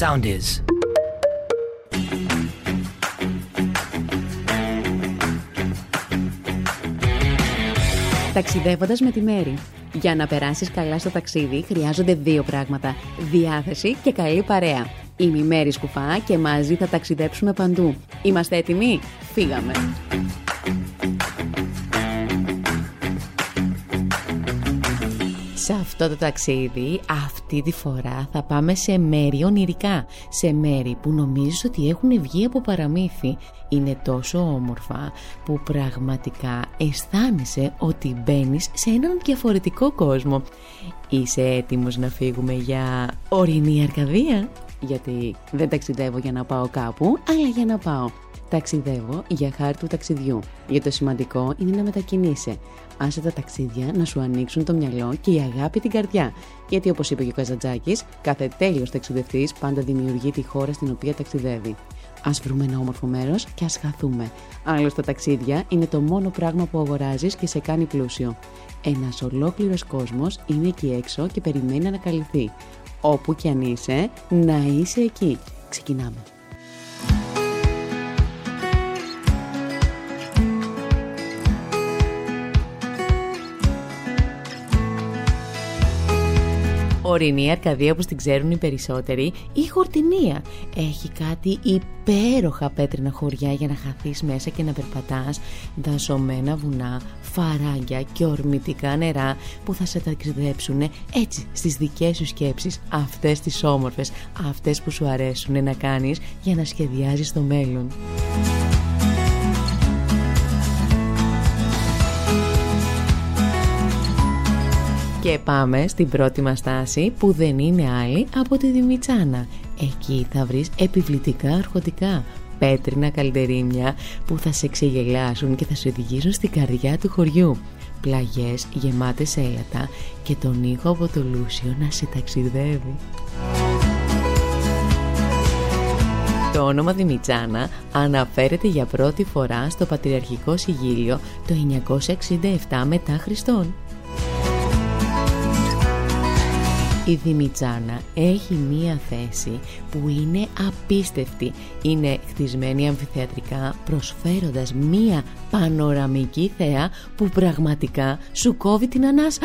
sound is. Ταξιδεύοντας με τη Μέρη. Για να περάσεις καλά στο ταξίδι χρειάζονται δύο πράγματα: διάθεση και καλή παρέα. Είμαι η Μέρη Σκουφά και μαζί θα ταξιδέψουμε παντού. Είμαστε έτοιμοι; Φύγαμε! Σε αυτό το ταξίδι, αυτή τη φορά θα πάμε σε μέρη ονειρικά. Σε μέρη που νομίζεις ότι έχουν βγει από παραμύθι. Είναι τόσο όμορφα που πραγματικά αισθάνεσαι ότι μπαίνεις σε έναν διαφορετικό κόσμο. Είσαι έτοιμος να φύγουμε για ορεινή Αρκαδία; Γιατί δεν ταξιδεύω για να πάω κάπου, αλλά για να πάω. Ταξιδεύω για χάρη του ταξιδιού. Για το σημαντικό είναι να μετακινείσαι. Άσε τα ταξίδια να σου ανοίξουν το μυαλό και η αγάπη την καρδιά. Γιατί όπως είπε και ο Καζατζάκη, κάθε τέλειος ταξιδευτής πάντα δημιουργεί τη χώρα στην οποία ταξιδεύει. Α βρούμε ένα όμορφο μέρος και ας χαθούμε. Άλλωστε, τα ταξίδια είναι το μόνο πράγμα που αγοράζεις και σε κάνει πλούσιο. Ένας ολόκληρος κόσμος είναι εκεί έξω και περιμένει να ανακαλυφθεί. Όπου κι αν είσαι, να είσαι εκεί. Ξεκινάμε. Ορεινή Αρκαδία όπως την ξέρουν οι περισσότεροι ή Χορτινία. Έχει κάτι υπέροχα πέτρινα χωριά για να χαθείς μέσα και να περπατάς, δασωμένα βουνά, φαράγγια και ορμητικά νερά που θα σε ταξιδέψουν έτσι στις δικές σου σκέψεις, αυτές τις όμορφες, αυτές που σου αρέσουν να κάνεις για να σχεδιάζεις το μέλλον. Και πάμε στην πρώτη μας στάση που δεν είναι άλλη από τη Δημητσάνα. Εκεί θα βρεις επιβλητικά αρχοντικά, πέτρινα καλντερίμια που θα σε ξεγελάσουν και θα σε οδηγήσουν στην καρδιά του χωριού. Πλαγιές γεμάτες έλατα και τον ήχο από το Λούσιο να σε ταξιδεύει. Το όνομα Δημητσάνα αναφέρεται για πρώτη φορά στο Πατριαρχικό Συγγύλιο το 967 μετά Χριστόν. Η Δημητσάνα έχει μία θέση που είναι απίστευτη. Είναι χτισμένη αμφιθεατρικά προσφέροντας μία πανοραμική θέα που πραγματικά σου κόβει την ανάσα.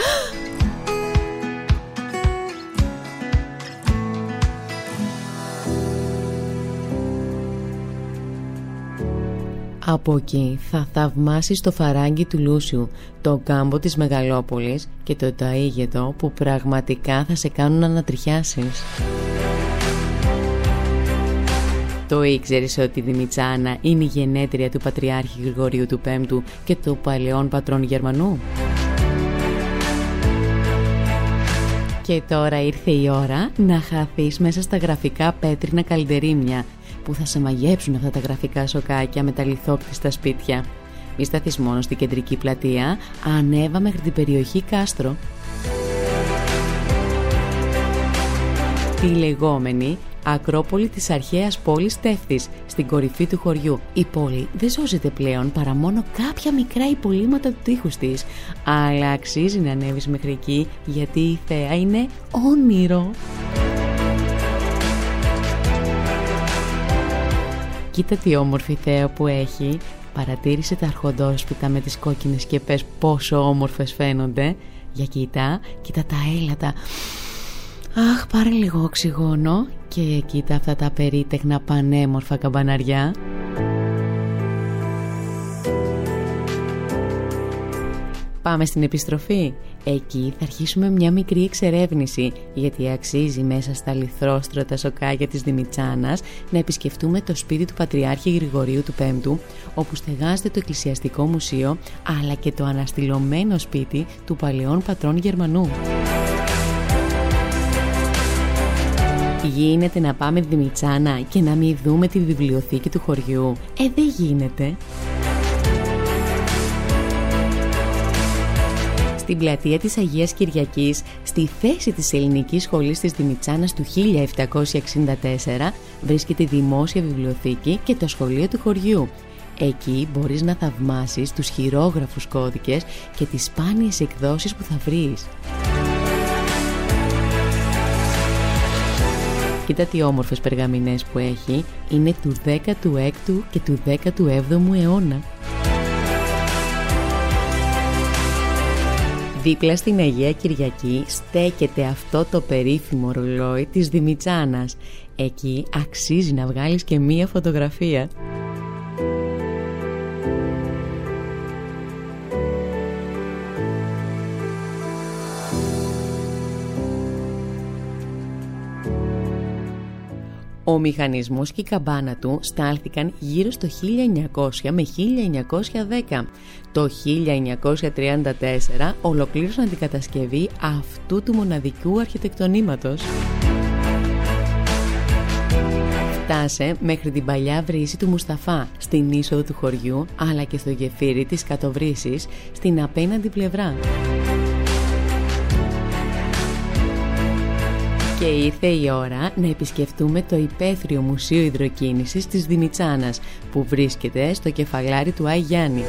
Από εκεί θα θαυμάσεις το φαράγγι του Λούσιου, το κάμπο της Μεγαλόπολης και το ταΐγετο που πραγματικά θα σε κάνουν να ανατριχιάσεις. Το ήξερες ότι η Δημητσάνα είναι η γενέτρια του Πατριάρχη Γρηγορίου του Πέμπτου και του παλαιών πατρών Γερμανού; Και τώρα ήρθε η ώρα να χαθείς μέσα στα γραφικά πέτρινα καλντερίμια που θα σε μαγέψουν αυτά τα γραφικά σοκάκια με τα λιθόκτιστα σπίτια. Μη σταθείς μόνο στην κεντρική πλατεία, ανέβα μέχρι την περιοχή Κάστρο. Τη λεγόμενη Ακρόπολη της αρχαίας πόλης Τεύθης, στην κορυφή του χωριού. Η πόλη δεν σώζεται πλέον παρά μόνο κάποια μικρά υπολείμματα του τείχους της, αλλά αξίζει να ανέβεις μέχρι εκεί γιατί η θέα είναι όνειρο. Κοίτα τι όμορφη θέα που έχει. Παρατήρησε τα αρχοντόσπιτα με τις κόκκινες και πες πόσο όμορφες φαίνονται. Για κοίτα, κοίτα τα έλατα. Αχ, πάρε λίγο οξυγόνο και κοίτα αυτά τα περίτεχνα πανέμορφα καμπαναριά. Πάμε στην επιστροφή. Εκεί θα αρχίσουμε μια μικρή εξερεύνηση γιατί αξίζει μέσα στα λιθρόστρωτα σοκάκια της Δημητσάνας να επισκεφτούμε το σπίτι του Πατριάρχη Γρηγορίου του Πέμπτου όπου στεγάζεται το Εκκλησιαστικό Μουσείο αλλά και το αναστηλωμένο σπίτι του παλαιών πατρών Γερμανού. Γίνεται να πάμε Δημητσάνα και να μην δούμε τη βιβλιοθήκη του χωριού. Ε, δεν γίνεται. Στην πλατεία της Αγίας Κυριακής, στη θέση της Ελληνικής Σχολής της Δημητσάνας του 1764, βρίσκεται η Δημόσια Βιβλιοθήκη και το σχολείο του χωριού. Εκεί μπορείς να θαυμάσεις τους χειρόγραφους κώδικες και τις σπάνιες εκδόσεις που θα βρεις. Κοίτα τι όμορφες περγαμηνές που έχει, είναι του 16ου και του 17ου αιώνα. Δίπλα στην Αγία Κυριακή στέκεται αυτό το περίφημο ρολόι της Δημητσάνας. Εκεί αξίζει να βγάλεις και μία φωτογραφία. Ο μηχανισμός και η καμπάνα του στάλθηκαν γύρω στο 1900 με 1910. Το 1934 ολοκλήρωσαν την κατασκευή αυτού του μοναδικού αρχιτεκτονήματος. Φτάσε μέχρι την παλιά βρύση του Μουσταφά στην είσοδο του χωριού αλλά και στο γεφύρι της Κατοβρύσης στην απέναντι πλευρά. Και ήρθε η ώρα να επισκεφτούμε το υπαίθριο Μουσείο Ιδροκίνησης της Δημητσάνας που βρίσκεται στο κεφαλάρι του Άι Γιάννη.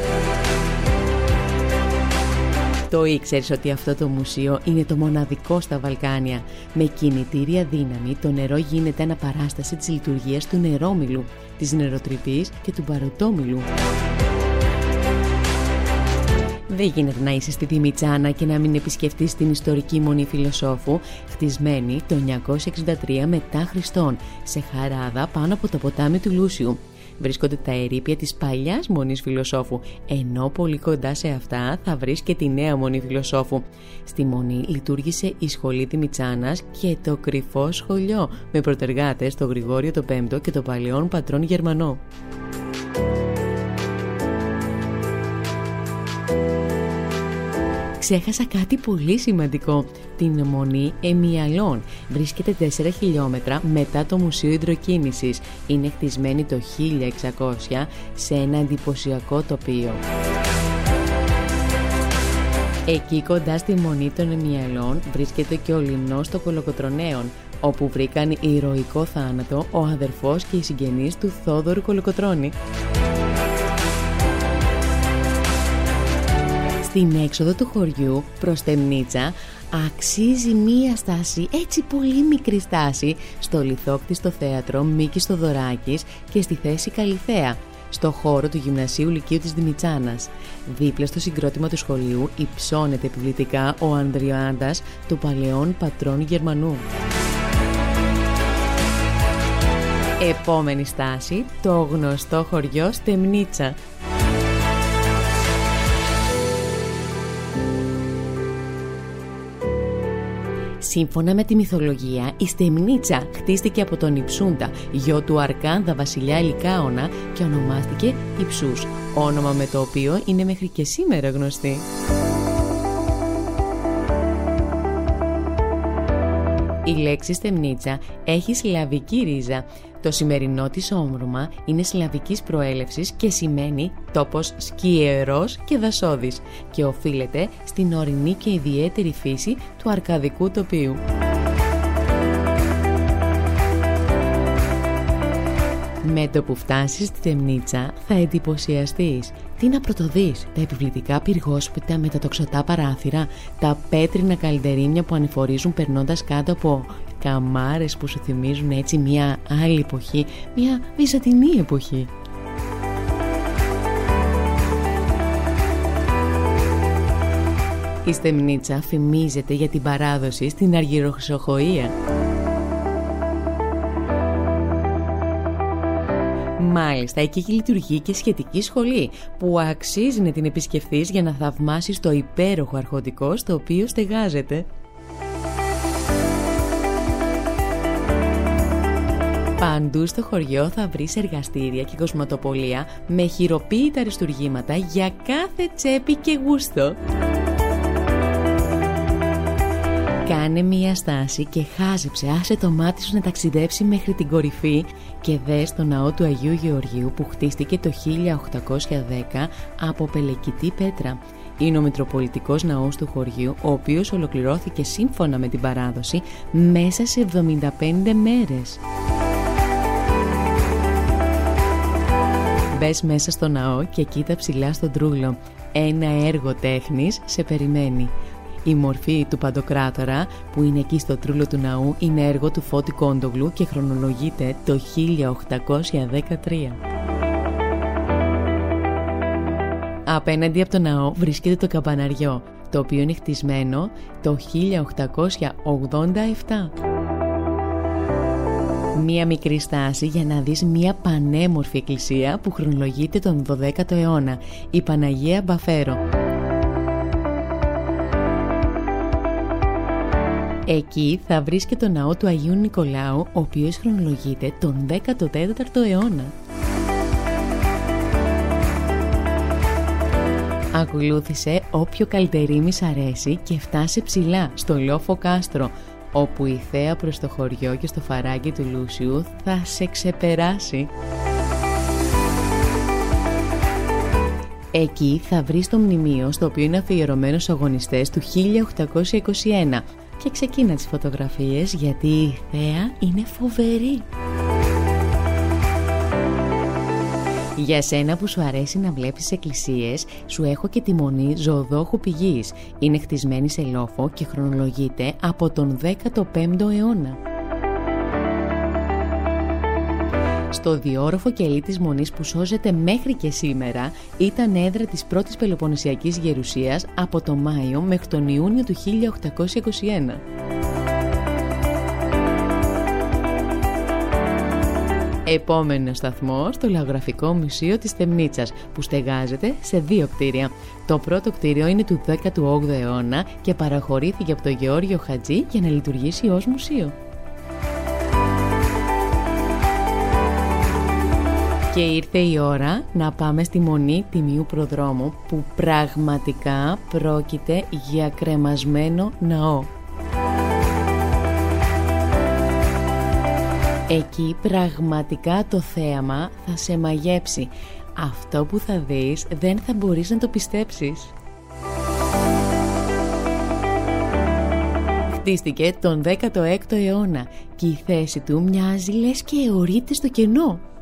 Το ήξερες ότι αυτό το μουσείο είναι το μοναδικό στα Βαλκάνια. Με κινητήρια δύναμη το νερό γίνεται αναπαράσταση της λειτουργίας του νερόμιλου, της νεροτρυπής και του παροτόμιλου. Δεν γίνεται να είσαι στη Δημητσάνα και να μην επισκεφτείς την ιστορική μονή φιλοσόφου, χτισμένη το 963 μετά Χριστόν, σε χαράδα πάνω από το ποτάμι του Λούσιου. Βρίσκονται τα ερήπια της παλιάς μονής φιλοσόφου, ενώ πολύ κοντά σε αυτά θα βρεις και τη νέα μονή φιλοσόφου. Στη μονή λειτουργήσε η σχολή Δημητσάνας και το κρυφό σχολείο, με προτεργάτες το Γρηγόριο το Πέμπτο και το παλαιόν πατρόν Γερμανό. Ξέχασα κάτι πολύ σημαντικό. Την μονή Εμιαλών βρίσκεται 4 χιλιόμετρα μετά το Μουσείο Ιδροκίνησης. Είναι χτισμένη το 1600 σε ένα εντυπωσιακό τοπίο. Εκεί κοντά στη μονή των Εμιαλών βρίσκεται και ο λιμνός των Κολοκοτρονέων, όπου βρήκαν ηρωικό θάνατο ο αδερφός και οι συγγενείς του Θόδωρου Κολοκοτρώνη. Στην έξοδο του χωριού προς Τεμνίτσα αξίζει μία στάση, έτσι πολύ μικρή στάση, στο λιθόκτιστο θέατρο Μίκης Στοδωράκης και στη θέση Καλυθέα, στο χώρο του Γυμνασίου Λυκείου της Δημητσάνας. Δίπλα στο συγκρότημα του σχολείου υψώνεται επιβλητικά ο Ανδριάντας του παλαιών πατρών Γερμανού. Επόμενη στάση, το γνωστό χωριό Στεμνίτσα. Σύμφωνα με τη μυθολογία, η Στεμνίτσα χτίστηκε από τον Ιψούντα, γιο του Αρκάνδα βασιλιά Λικάωνα και ονομάστηκε Ιψούς, όνομα με το οποίο είναι μέχρι και σήμερα γνωστή. Η λέξη στεμνίτσα έχει σλαβική ρίζα. Το σημερινό της όμορμα είναι σλαβικής προέλευσης και σημαίνει τόπος σκιερός και δασόδης και οφείλεται στην ορεινή και ιδιαίτερη φύση του αρκαδικού τοπίου. Με το που φτάσεις στη Τεμνίτσα θα εντυπωσιαστείς. Τι να πρωτοδείς, τα επιβλητικά πυργόσπιτα με τα τοξωτά παράθυρα, τα πέτρινα καλντερίμια που ανηφορίζουν περνώντας κάτω από καμάρες που σου θυμίζουν έτσι μια άλλη εποχή, μια βυζαντινή εποχή. Η Στεμνίτσα φημίζεται για την παράδοση στην αργυροχρυσοχοΐα. Μάλιστα, εκεί λειτουργεί και σχετική σχολή που αξίζει να την επισκεφθείς για να θαυμάσεις το υπέροχο αρχοντικό στο οποίο στεγάζεται. Παντού στο χωριό θα βρεις εργαστήρια και κοσματοπολία με χειροποίητα αριστουργήματα για κάθε τσέπη και γούστο. Κάνε μία στάση και χάζεψε, άσε το μάτι σου να ταξιδέψει μέχρι την κορυφή και δες το ναό του Αγίου Γεωργίου που χτίστηκε το 1810 από πελεκητή πέτρα. Είναι ο Μητροπολιτικός Ναός του χωριού, ο οποίος ολοκληρώθηκε σύμφωνα με την παράδοση μέσα σε 75 μέρες. Μπες μέσα στο ναό και κοίτα ψηλά στον τρούλο. Ένα έργο τέχνης σε περιμένει. Η μορφή του Παντοκράτορα που είναι εκεί στο τρούλο του ναού είναι έργο του Φώτη Κόντογλου και χρονολογείται το 1813. Απέναντι από το ναό βρίσκεται το καμπαναριό, το οποίο είναι χτισμένο το 1887 μία μικρή στάση για να δεις μία πανέμορφη εκκλησία που χρονολογείται τον 12ο αιώνα, η Παναγία Μπαφέρο. Εκεί θα βρεις και το ναό του Αγίου Νικολάου, ο οποίος χρονολογείται τον 14ο αιώνα. Ακολούθησε όποιο καλυτερίμις αρέσει και φτάσε ψηλά στο Λόφο Κάστρο, όπου η θέα προς το χωριό και στο φαράγγι του Λούσιου θα σε ξεπεράσει. Εκεί θα βρεις το μνημείο στο οποίο είναι αφιερωμένος στους αγωνιστές του 1821 και ξεκίνα τις φωτογραφίες γιατί η θέα είναι φοβερή. Για σένα που σου αρέσει να βλέπεις εκκλησίες, σου έχω και τη μονή ζωοδόχου πηγής. Είναι χτισμένη σε λόφο και χρονολογείται από τον 15ο αιώνα. Στο διόροφο κελί της Μονής που σώζεται μέχρι και σήμερα ήταν έδρα της πρώτης Πελοποννησιακής Γερουσίας από το Μάιο μέχρι τον Ιούνιο του 1821. Επόμενο σταθμό στο Λαογραφικό Μουσείο της Θεμνίτσας που στεγάζεται σε δύο κτίρια. Το πρώτο κτίριο είναι του 18ου αιώνα και παραχωρήθηκε από τον Γεώργιο Χατζή για να λειτουργήσει ως μουσείο. Και ήρθε η ώρα να πάμε στη Μονή Τιμίου Προδρόμου που πραγματικά πρόκειται για κρεμασμένο ναό. Εκεί πραγματικά το θέαμα θα σε μαγέψει. Αυτό που θα δεις δεν θα μπορείς να το πιστέψεις. Χτίστηκε τον 16ο αιώνα και η θέση του μοιάζει λες και αιωρείται στο κενό.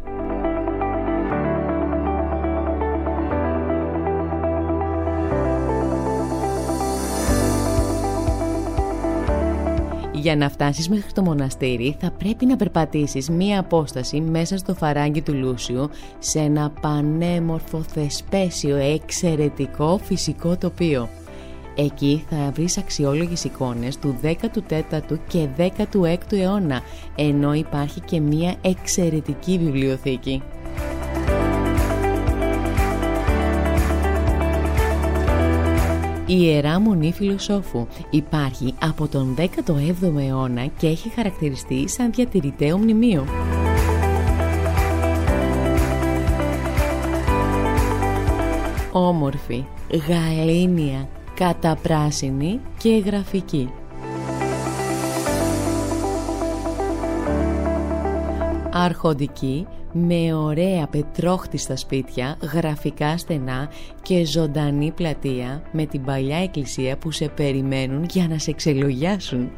Για να φτάσεις μέχρι το μοναστήρι θα πρέπει να περπατήσεις μία απόσταση μέσα στο φαράγγι του Λούσιου σε ένα πανέμορφο θεσπέσιο εξαιρετικό φυσικό τοπίο. Εκεί θα βρεις αξιόλογες εικόνες του 14ου και 16ου αιώνα, ενώ υπάρχει και μία εξαιρετική βιβλιοθήκη. Η Ιερά Μονή Φιλοσόφου υπάρχει από τον 17ο αιώνα και έχει χαρακτηριστεί σαν διατηρηταίο μνημείο. Όμορφη, γαλήνια, καταπράσινη και γραφική. Αρχοντική με ωραία πετρόχτιστα σπίτια, γραφικά στενά και ζωντανή πλατεία με την παλιά εκκλησία που σε περιμένουν για να σε ξελογιάσουν.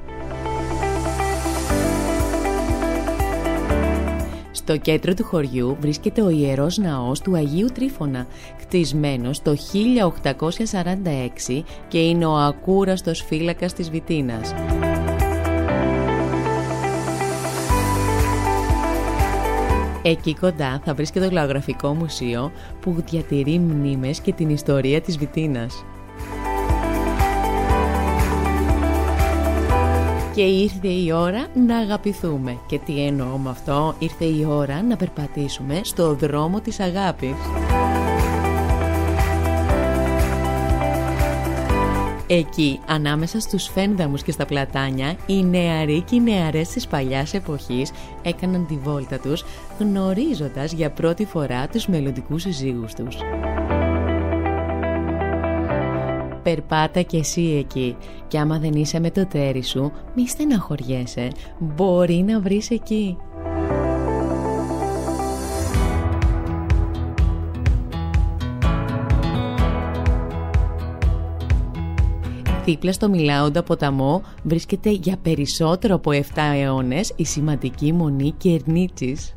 Στο κέντρο του χωριού βρίσκεται ο Ιερός Ναός του Αγίου Τρίφωνα, κτισμένος το 1846 και είναι ο ακούραστος φύλακας της Βιτίνας. Εκεί κοντά θα βρίσκεται το Λαογραφικό Μουσείο που διατηρεί μνήμες και την ιστορία της Βιτίνας. Και ήρθε η ώρα να αγαπηθούμε. Και τι εννοώ με αυτό, ήρθε η ώρα να περπατήσουμε στο δρόμο της αγάπης. Εκεί, ανάμεσα στους φένδαμους και στα πλατάνια, οι νεαροί και οι νεαρές της παλιάς εποχής έκαναν τη βόλτα τους, γνωρίζοντας για πρώτη φορά τους μελλοντικούς συζύγους τους. Περπάτα κι εσύ εκεί και άμα δεν είσαι με το τέρι σου, μη στεναχωριέσαι, μπορεί να βρεις εκεί. Δίπλα στο Μιλάοντα ποταμό βρίσκεται για περισσότερο από 7 αιώνες η σημαντική μονή Κερνίτσης.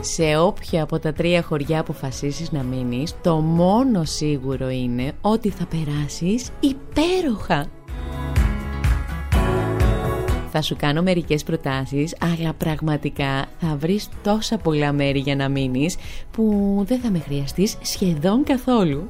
Σε όποια από τα τρία χωριά αποφασίσεις να μείνεις, το μόνο σίγουρο είναι ότι θα περάσεις υπέροχα. Θα σου κάνω μερικές προτάσεις, αλλά πραγματικά θα βρεις τόσα πολλά μέρη για να μείνεις που δεν θα με χρειαστείς σχεδόν καθόλου.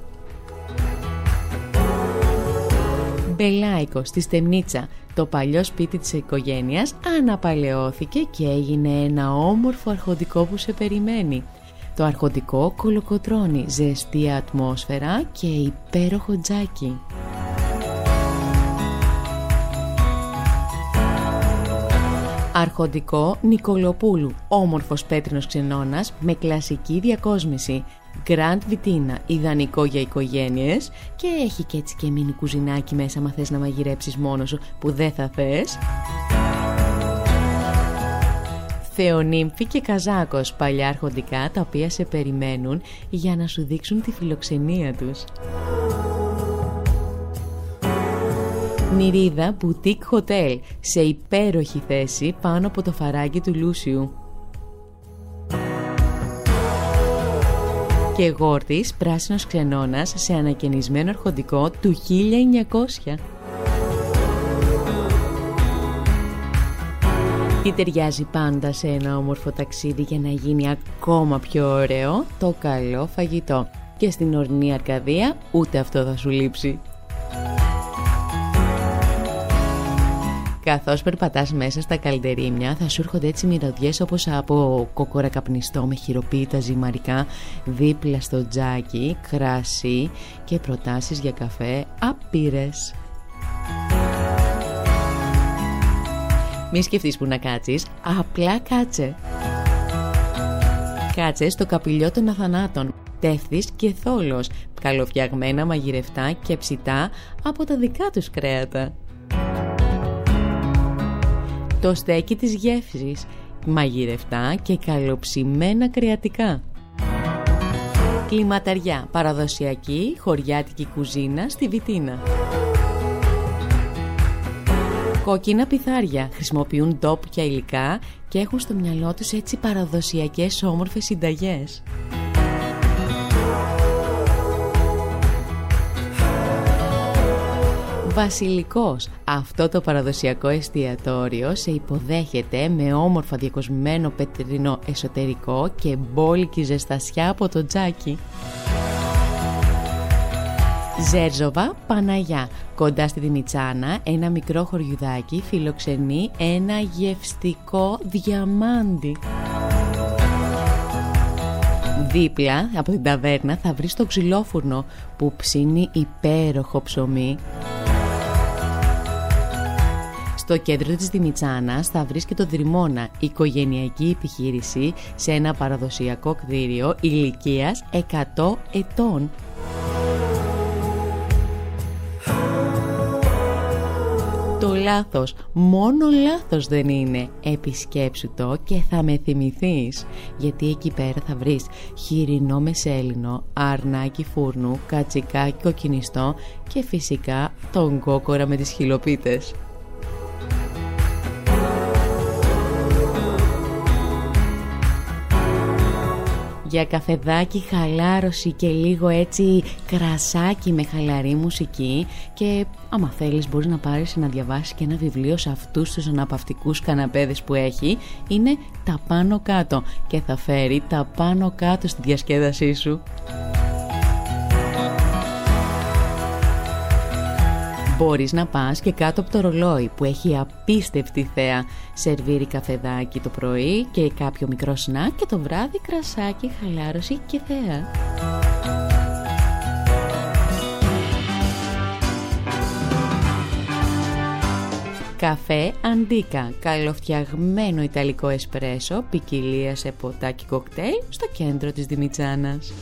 Μπελάικο στη Στεμνίτσα, το παλιό σπίτι της οικογένειας αναπαλαιώθηκε και έγινε ένα όμορφο αρχοντικό που σε περιμένει. Το αρχοντικό κολοκοτρώνει ζεστή ατμόσφαιρα και υπέροχο τζάκι. Αρχοντικό Νικολοπούλου, όμορφος πέτρινος ξενώνας με κλασική διακόσμηση. Grand Vitina, ιδανικό για οικογένειες και έχει και έτσι και μίνι κουζινάκι μέσα μα θες να μαγειρέψεις μόνος σου που δεν θα θες. Θεονύμφη και Καζάκος, παλιά αρχοντικά τα οποία σε περιμένουν για να σου δείξουν τη φιλοξενία τους. Νηρίδα Boutique Hotel σε υπέροχη θέση πάνω από το φαράγγι του Λούσιου. Και γόρτης πράσινος ξενώνας σε ανακαινισμένο αρχοντικό του 1900. Τι ταιριάζει πάντα σε ένα όμορφο ταξίδι για να γίνει ακόμα πιο ωραίο το καλό φαγητό. Και στην ορεινή Αρκαδία ούτε αυτό θα σου λείψει. Καθώς περπατάς μέσα στα καλντερίμια θα σου έρχονται έτσι μυρωδιές όπως από κόκορα καπνιστό με χειροποίητα ζυμαρικά δίπλα στο τζάκι, κρασί και προτάσεις για καφέ άπειρες. Μη σκεφτείς που να κάτσεις, απλά κάτσε. Κάτσε στο καπηλιό των αθανάτων, τεύθης και θόλος, καλοφτιαγμένα μαγειρευτά και ψητά από τα δικά τους κρέατα το στέκι της γεύσης, μαγειρευτά και καλοψημένα κρεατικά. Κλιματαριά, παραδοσιακή, χωριάτικη κουζίνα στη Βιτίνα. Κόκκινα πιθάρια χρησιμοποιούν τόπια υλικά και έχουν στο μυαλό τους έτσι παραδοσιακές όμορφες συνταγές. Βασιλικός. Αυτό το παραδοσιακό εστιατόριο σε υποδέχεται με όμορφα διακοσμημένο πετρινό εσωτερικό και μπόλικη ζεστασιά από το τζάκι. Ζέρζοβα Παναγιά. Κοντά στη Δημητσάνα, ένα μικρό χωριουδάκι φιλοξενεί ένα γευστικό διαμάντι. Δίπλα από την ταβέρνα θα βρεις το ξυλόφουρνο που ψήνει υπέροχο ψωμί στο κέντρο της Δημητσάνας θα βρεις και το Δρυμώνα, οικογενειακή επιχείρηση σε ένα παραδοσιακό κτίριο ηλικίας 100 ετών. Το λάθος, μόνο λάθος δεν είναι. Επισκέψου το και θα με θυμηθείς. Γιατί εκεί πέρα θα βρεις χοιρινό μεσέλινο, αρνάκι φούρνου, κατσικάκι κοκκινιστό και φυσικά τον κόκορα με τις χιλοπίτες. Για καφεδάκι, χαλάρωση και λίγο έτσι κρασάκι με χαλαρή μουσική. Και άμα θέλεις μπορείς να πάρεις να διαβάσεις και ένα βιβλίο σε αυτούς τους αναπαυτικούς καναπέδες που έχει. Είναι τα πάνω κάτω και θα φέρει τα πάνω κάτω στη διασκέδασή σου. Μπορείς να πας και κάτω από το ρολόι που έχει απίστευτη θέα. Σερβίρει καφεδάκι το πρωί και κάποιο μικρό σνακ και το βράδυ κρασάκι, χαλάρωση και θέα. Καφέ Αντίκα, καλοφτιαγμένο ιταλικό εσπρέσο, ποικιλία σε ποτάκι κοκτέιλ στο κέντρο της Δημητσάνας.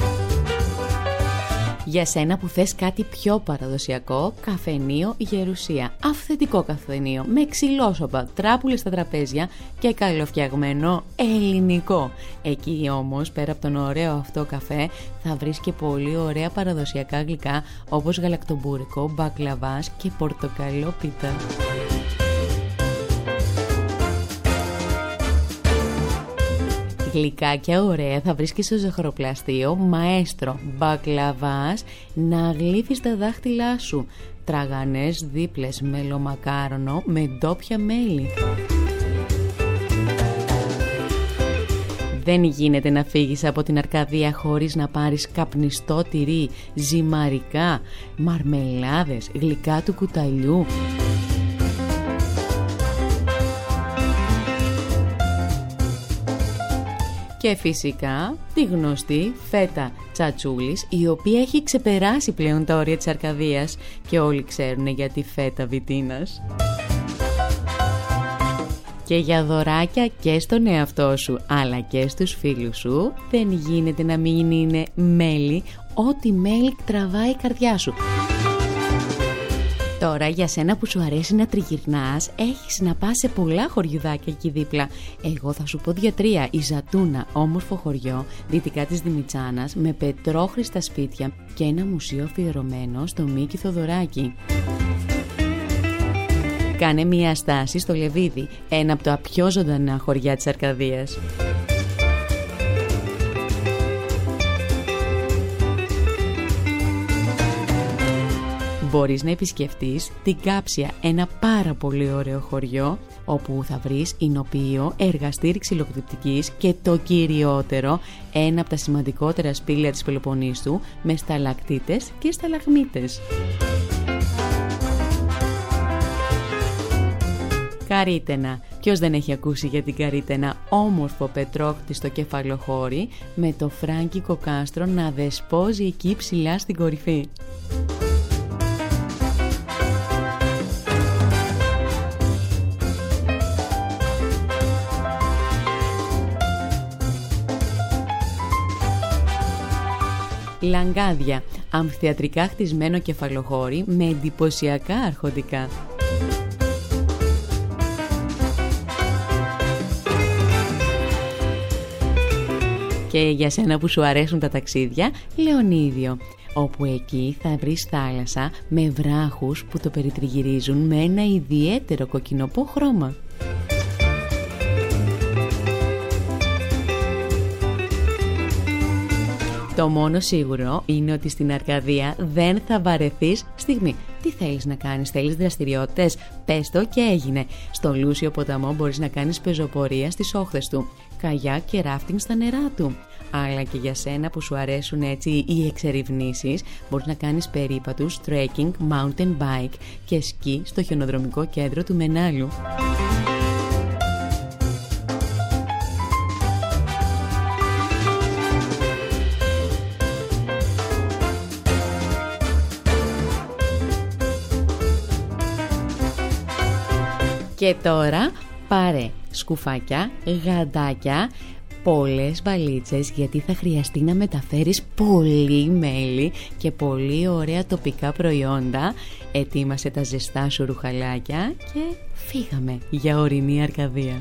Για σένα που θες κάτι πιο παραδοσιακό, καφενείο Γερουσία. Αυθεντικό καφενείο με ξυλόσοπα, τράπουλες στα τραπέζια και καλοφτιαγμένο ελληνικό. Εκεί όμως, πέρα από τον ωραίο αυτό καφέ, θα βρεις και πολύ ωραία παραδοσιακά γλυκά όπως γαλακτομπούρικο, μπακλαβάς και πορτοκαλό Γλυκάκια ωραία θα βρεις και στο ζαχαροπλαστείο Μαέστρο μπακλαβάς να γλύφεις τα δάχτυλά σου Τραγανές δίπλες μελομακάρονο με ντόπια μέλι Δεν γίνεται να φύγεις από την Αρκαδία χωρίς να πάρεις καπνιστό τυρί, ζυμαρικά, μαρμελάδες, γλυκά του κουταλιού. Και φυσικά τη γνωστή φέτα τσατσούλης η οποία έχει ξεπεράσει πλέον τα όρια της Αρκαδίας και όλοι ξέρουν για τη φέτα βιτίνας και για δωράκια και στον εαυτό σου αλλά και στους φίλους σου δεν γίνεται να μην είναι μέλι ό,τι μέλι τραβάει η καρδιά σου. Τώρα για σένα που σου αρέσει να τριγυρνάς έχεις να πας σε πολλά χωριουδάκια εκεί δίπλα. Εγώ θα σου πω δύο-τρία. Η Ζατούνα, όμορφο χωριό, δυτικά της Δημητσάνας, με πετρόχρηστα σπίτια και ένα μουσείο αφιερωμένο στο Μίκη Θοδωράκη. Κάνε μία στάση στο Λεβίδι, ένα από τα πιο ζωντανά χωριά της Αρκαδίας. Μπορείς να επισκεφτείς την Κάψια, ένα πάρα πολύ ωραίο χωριό όπου θα βρεις εινοποιείο, εργαστήρι ξυλοκριτικής και το κυριότερο, ένα από τα σημαντικότερα σπήλαια της Πελοποννήσου με σταλακτίτες και σταλαγμίτες. Καρίτενα. Ποιος δεν έχει ακούσει για την Καρίτενα, όμορφο πετρόχτιστο κεφαλοχώρι με το φράγκικο κάστρο να δεσπόζει εκεί ψηλά στην κορυφή. Λαγκάδια, αμφιθεατρικά χτισμένο κεφαλοχώρι με εντυπωσιακά αρχοντικά. Και για σένα που σου αρέσουν τα ταξίδια, Λεωνίδιο όπου εκεί θα βρεις θάλασσα με βράχους που το περιτριγυρίζουν με ένα ιδιαίτερο κοκκινοπό χρώμα. Το μόνο σίγουρο είναι ότι στην Αρκαδία δεν θα βαρεθείς στιγμή. Τι θέλεις να κάνεις, θέλεις δραστηριότητες, πες το και έγινε. Στο Λούσιο ποταμό μπορείς να κάνεις πεζοπορία στις όχθες του καγιά και ράφτινγκ στα νερά του. Αλλά και για σένα που σου αρέσουν έτσι οι εξερευνήσεις, μπορείς να κάνεις περίπατους, trekking, mountain bike και σκι στο χιονοδρομικό κέντρο του Μενάλου. Και τώρα πάρε σκουφάκια, γαντάκια, πολλές βαλίτσες γιατί θα χρειαστεί να μεταφέρεις πολύ μέλι και πολύ ωραία τοπικά προϊόντα. Ετοίμασε τα ζεστά σου ρουχαλάκια και φύγαμε για ορεινή Αρκαδία.